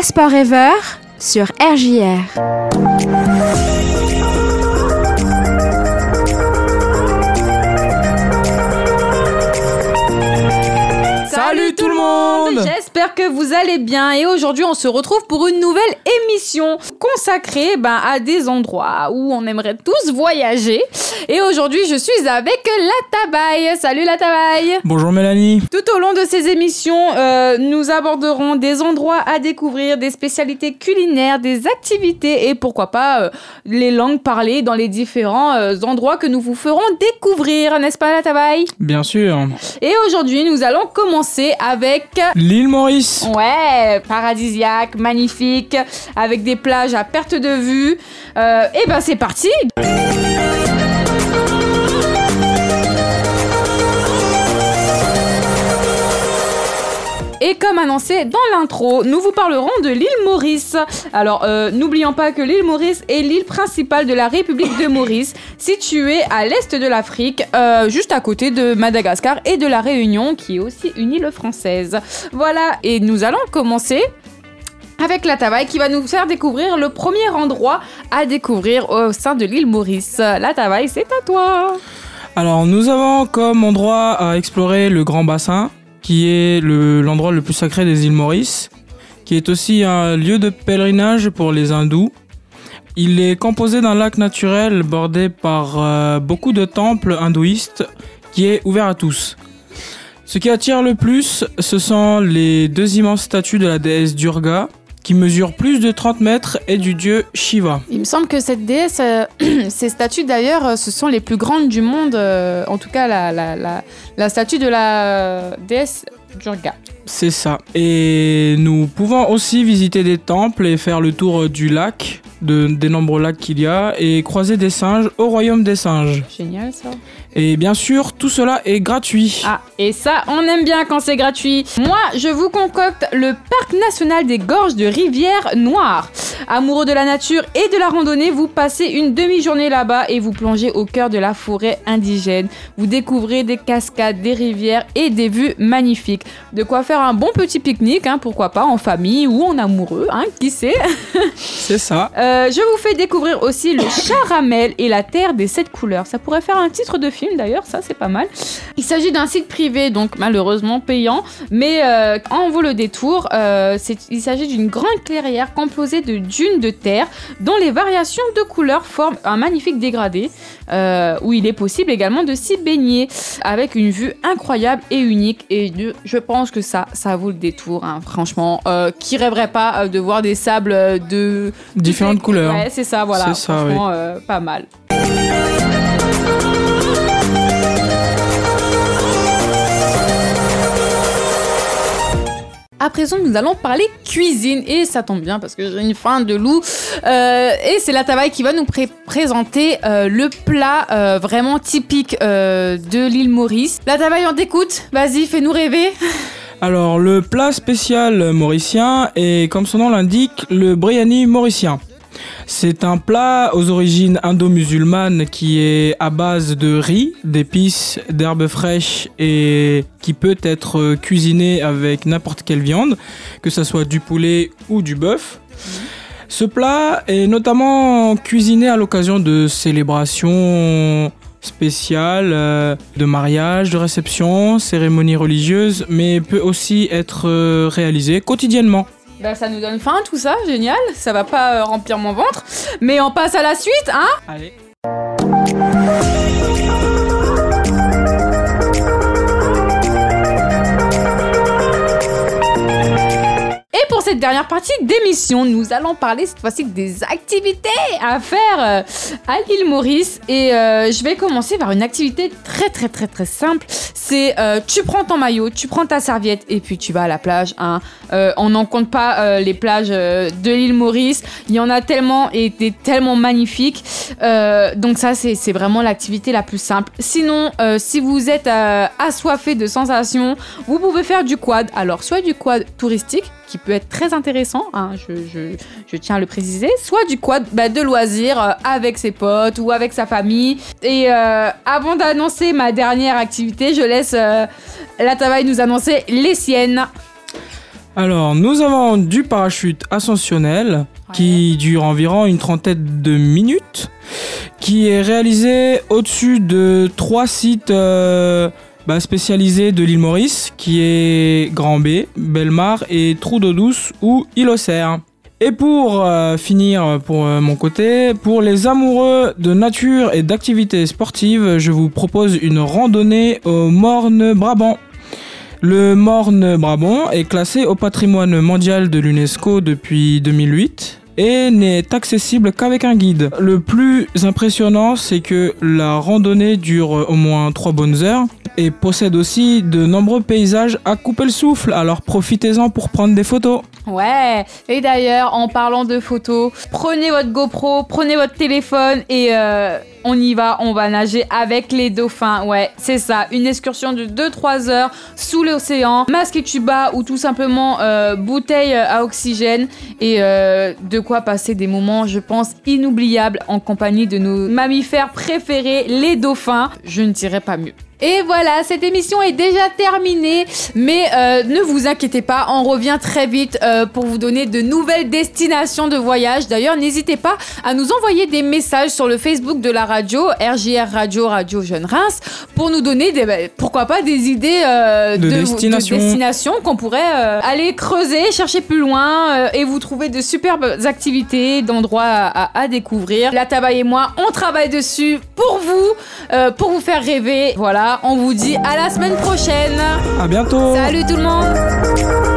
Passeport Ever sur RJR. Le monde. J'espère que vous allez bien. Et aujourd'hui on se retrouve pour une nouvelle émission consacrée ben, à des endroits où on aimerait tous voyager. Et aujourd'hui je suis avec La Tabaille. Salut La Tabaille. Bonjour Mélanie. Tout au long de ces émissions, euh, nous aborderons des endroits à découvrir, des spécialités culinaires, des activités et pourquoi pas euh, les langues parlées dans les différents euh, endroits que nous vous ferons découvrir, n'est-ce pas La Tabaille? Bien sûr. Et aujourd'hui nous allons commencer avec... L'île Maurice Ouais, paradisiaque, magnifique, avec des plages à perte de vue. Euh, et ben c'est parti annoncé dans l'intro, nous vous parlerons de l'île Maurice. Alors, euh, n'oublions pas que l'île Maurice est l'île principale de la République de Maurice, située à l'est de l'Afrique, euh, juste à côté de Madagascar et de la Réunion, qui est aussi une île française. Voilà, et nous allons commencer avec la Tavaille qui va nous faire découvrir le premier endroit à découvrir au sein de l'île Maurice. La Tavaille, c'est à toi. Alors nous avons comme endroit à explorer le Grand Bassin, qui est le- l'endroit le, plus sacré des îles Maurice, qui est aussi un lieu de pèlerinage pour les hindous. Il est composé d'un lac naturel bordé par euh, beaucoup de temples hindouistes qui est ouvert à tous. Ce qui attire le plus, ce sont les deux immenses statues de la déesse Durga, qui mesurent plus de 30 mètres, et du dieu Shiva. Il me semble que cette déesse, euh, ces statues d'ailleurs, euh, ce sont les plus grandes du monde. euh, en tout cas, la, la, la, la statue de la déesse Durga. C'est ça. Et nous pouvons aussi visiter des temples et faire le tour du lac, de, des nombreux lacs qu'il y a, et croiser des singes au royaume des singes. Génial ça. Et bien sûr, tout cela est gratuit. Ah, et ça, on aime bien quand c'est gratuit. Moi, je vous concocte le parc national des gorges de Rivière Noire. Amoureux de la nature et de la randonnée, vous passez une demi-journée là-bas et vous plongez au cœur de la forêt indigène. Vous découvrez des cascades, des rivières et des vues magnifiques. De quoi faire un bon petit pique-nique, hein, pourquoi pas en famille ou en amoureux, hein, qui sait. C'est ça. Euh, je vous fais découvrir aussi le charamel et la terre des sept couleurs. Ça pourrait faire un titre de film d'ailleurs, ça c'est pas mal. Il s'agit d'un site privé, donc malheureusement payant, mais euh, en vaut le détour. Euh, il s'agit d'une grande clairière composée de dunes de terre dont les variations de couleurs forment un magnifique dégradé euh, où il est possible également de s'y baigner avec une vue incroyable et unique. Et je pense que ça, ça vaut le détour, hein, franchement. Euh, qui rêverait pas euh, de voir des sables de Différentes couleurs. Ouais, c'est ça, voilà. C'est ça, Franchement, euh, pas mal. À présent, nous allons parler cuisine et ça tombe bien parce que j'ai une faim de loup. Euh, et c'est la Tabaille qui va nous pré- présenter euh, le plat euh, vraiment typique de l'île Maurice. La Tabaille, on t'écoute. Vas-y, fais-nous rêver. Alors, le plat spécial mauricien est, comme son nom l'indique, le biryani mauricien. C'est un plat aux origines indo-musulmanes qui est à base de riz, d'épices, d'herbes fraîches et qui peut être cuisiné avec n'importe quelle viande, que ce soit du poulet ou du bœuf. Ce plat est notamment cuisiné à l'occasion de célébrations spéciales, euh, de mariage, de réception, cérémonies religieuses, mais peut aussi être euh, réalisé quotidiennement. Bah, ça nous donne faim tout ça, génial. Ça va pas euh, remplir mon ventre. Mais on passe à la suite, hein Allez. Cette dernière partie d'émission, nous allons parler cette fois-ci des activités à faire euh, à l'île Maurice. Et euh, je vais commencer par une activité très très très très simple. C'est euh, tu prends ton maillot, tu prends ta serviette et puis tu vas à la plage. hein. On n'en compte pas les plages de l'île Maurice. Il y en a tellement et des tellement magnifiques. Euh, donc ça c'est vraiment l'activité la plus simple. Sinon, euh, si vous êtes euh, assoiffé de sensations, vous pouvez faire du quad. Alors soit du quad touristique qui peut être très intéressant, hein, je, je- je tiens à le préciser, soit du quad bah, de loisirs avec ses potes ou avec sa famille. Et avant d'annoncer ma dernière activité, je laisse la Tavaille nous annoncer les siennes. Alors, nous avons du parachute ascensionnel qui dure environ une trentaine de minutes, qui est réalisé au-dessus de trois sites euh, bah, spécialisés de l'île Maurice, qui est Grand B, Belmar et Trou d'eau douce ou île aux Cerfs. Et pour euh, finir, pour euh, mon côté, pour les amoureux de nature et d'activités sportives, je vous propose une randonnée au Morne Brabant. Le Morne Brabant est classé au patrimoine mondial de l'UNESCO depuis 2008 et n'est accessible qu'avec un guide. Le plus impressionnant, c'est que la randonnée dure au moins 3 bonnes heures et possède aussi de nombreux paysages à couper le souffle, alors profitez-en pour prendre des photos. Ouais, et d'ailleurs, en parlant de photos, prenez votre GoPro, prenez votre téléphone et euh, on y va, on va nager avec les dauphins. Ouais, c'est ça, une excursion de 2-3 heures sous l'océan, masque et tuba ou tout simplement euh, bouteille à oxygène et euh, de quoi passer des moments, je pense, inoubliables en compagnie de nos mammifères préférés, les dauphins. Je ne dirais pas mieux. Et voilà, cette émission est déjà terminée, mais euh, ne vous inquiétez pas, on revient très vite euh, pour vous donner de nouvelles destinations de voyage. D'ailleurs, n'hésitez pas à nous envoyer des messages sur le Facebook de la radio, RJR Radio, Radio Jeune Reims, pour nous donner, des, bah, pourquoi pas, des idées euh, De destination. destinations qu'on pourrait aller creuser, chercher plus loin et vous trouver de superbes activités, d'endroits à, à- à découvrir. La Tabaye et moi, on travaille dessus pour vous, pour vous faire rêver. Voilà, on vous dit à la semaine prochaine. À bientôt Salut tout le monde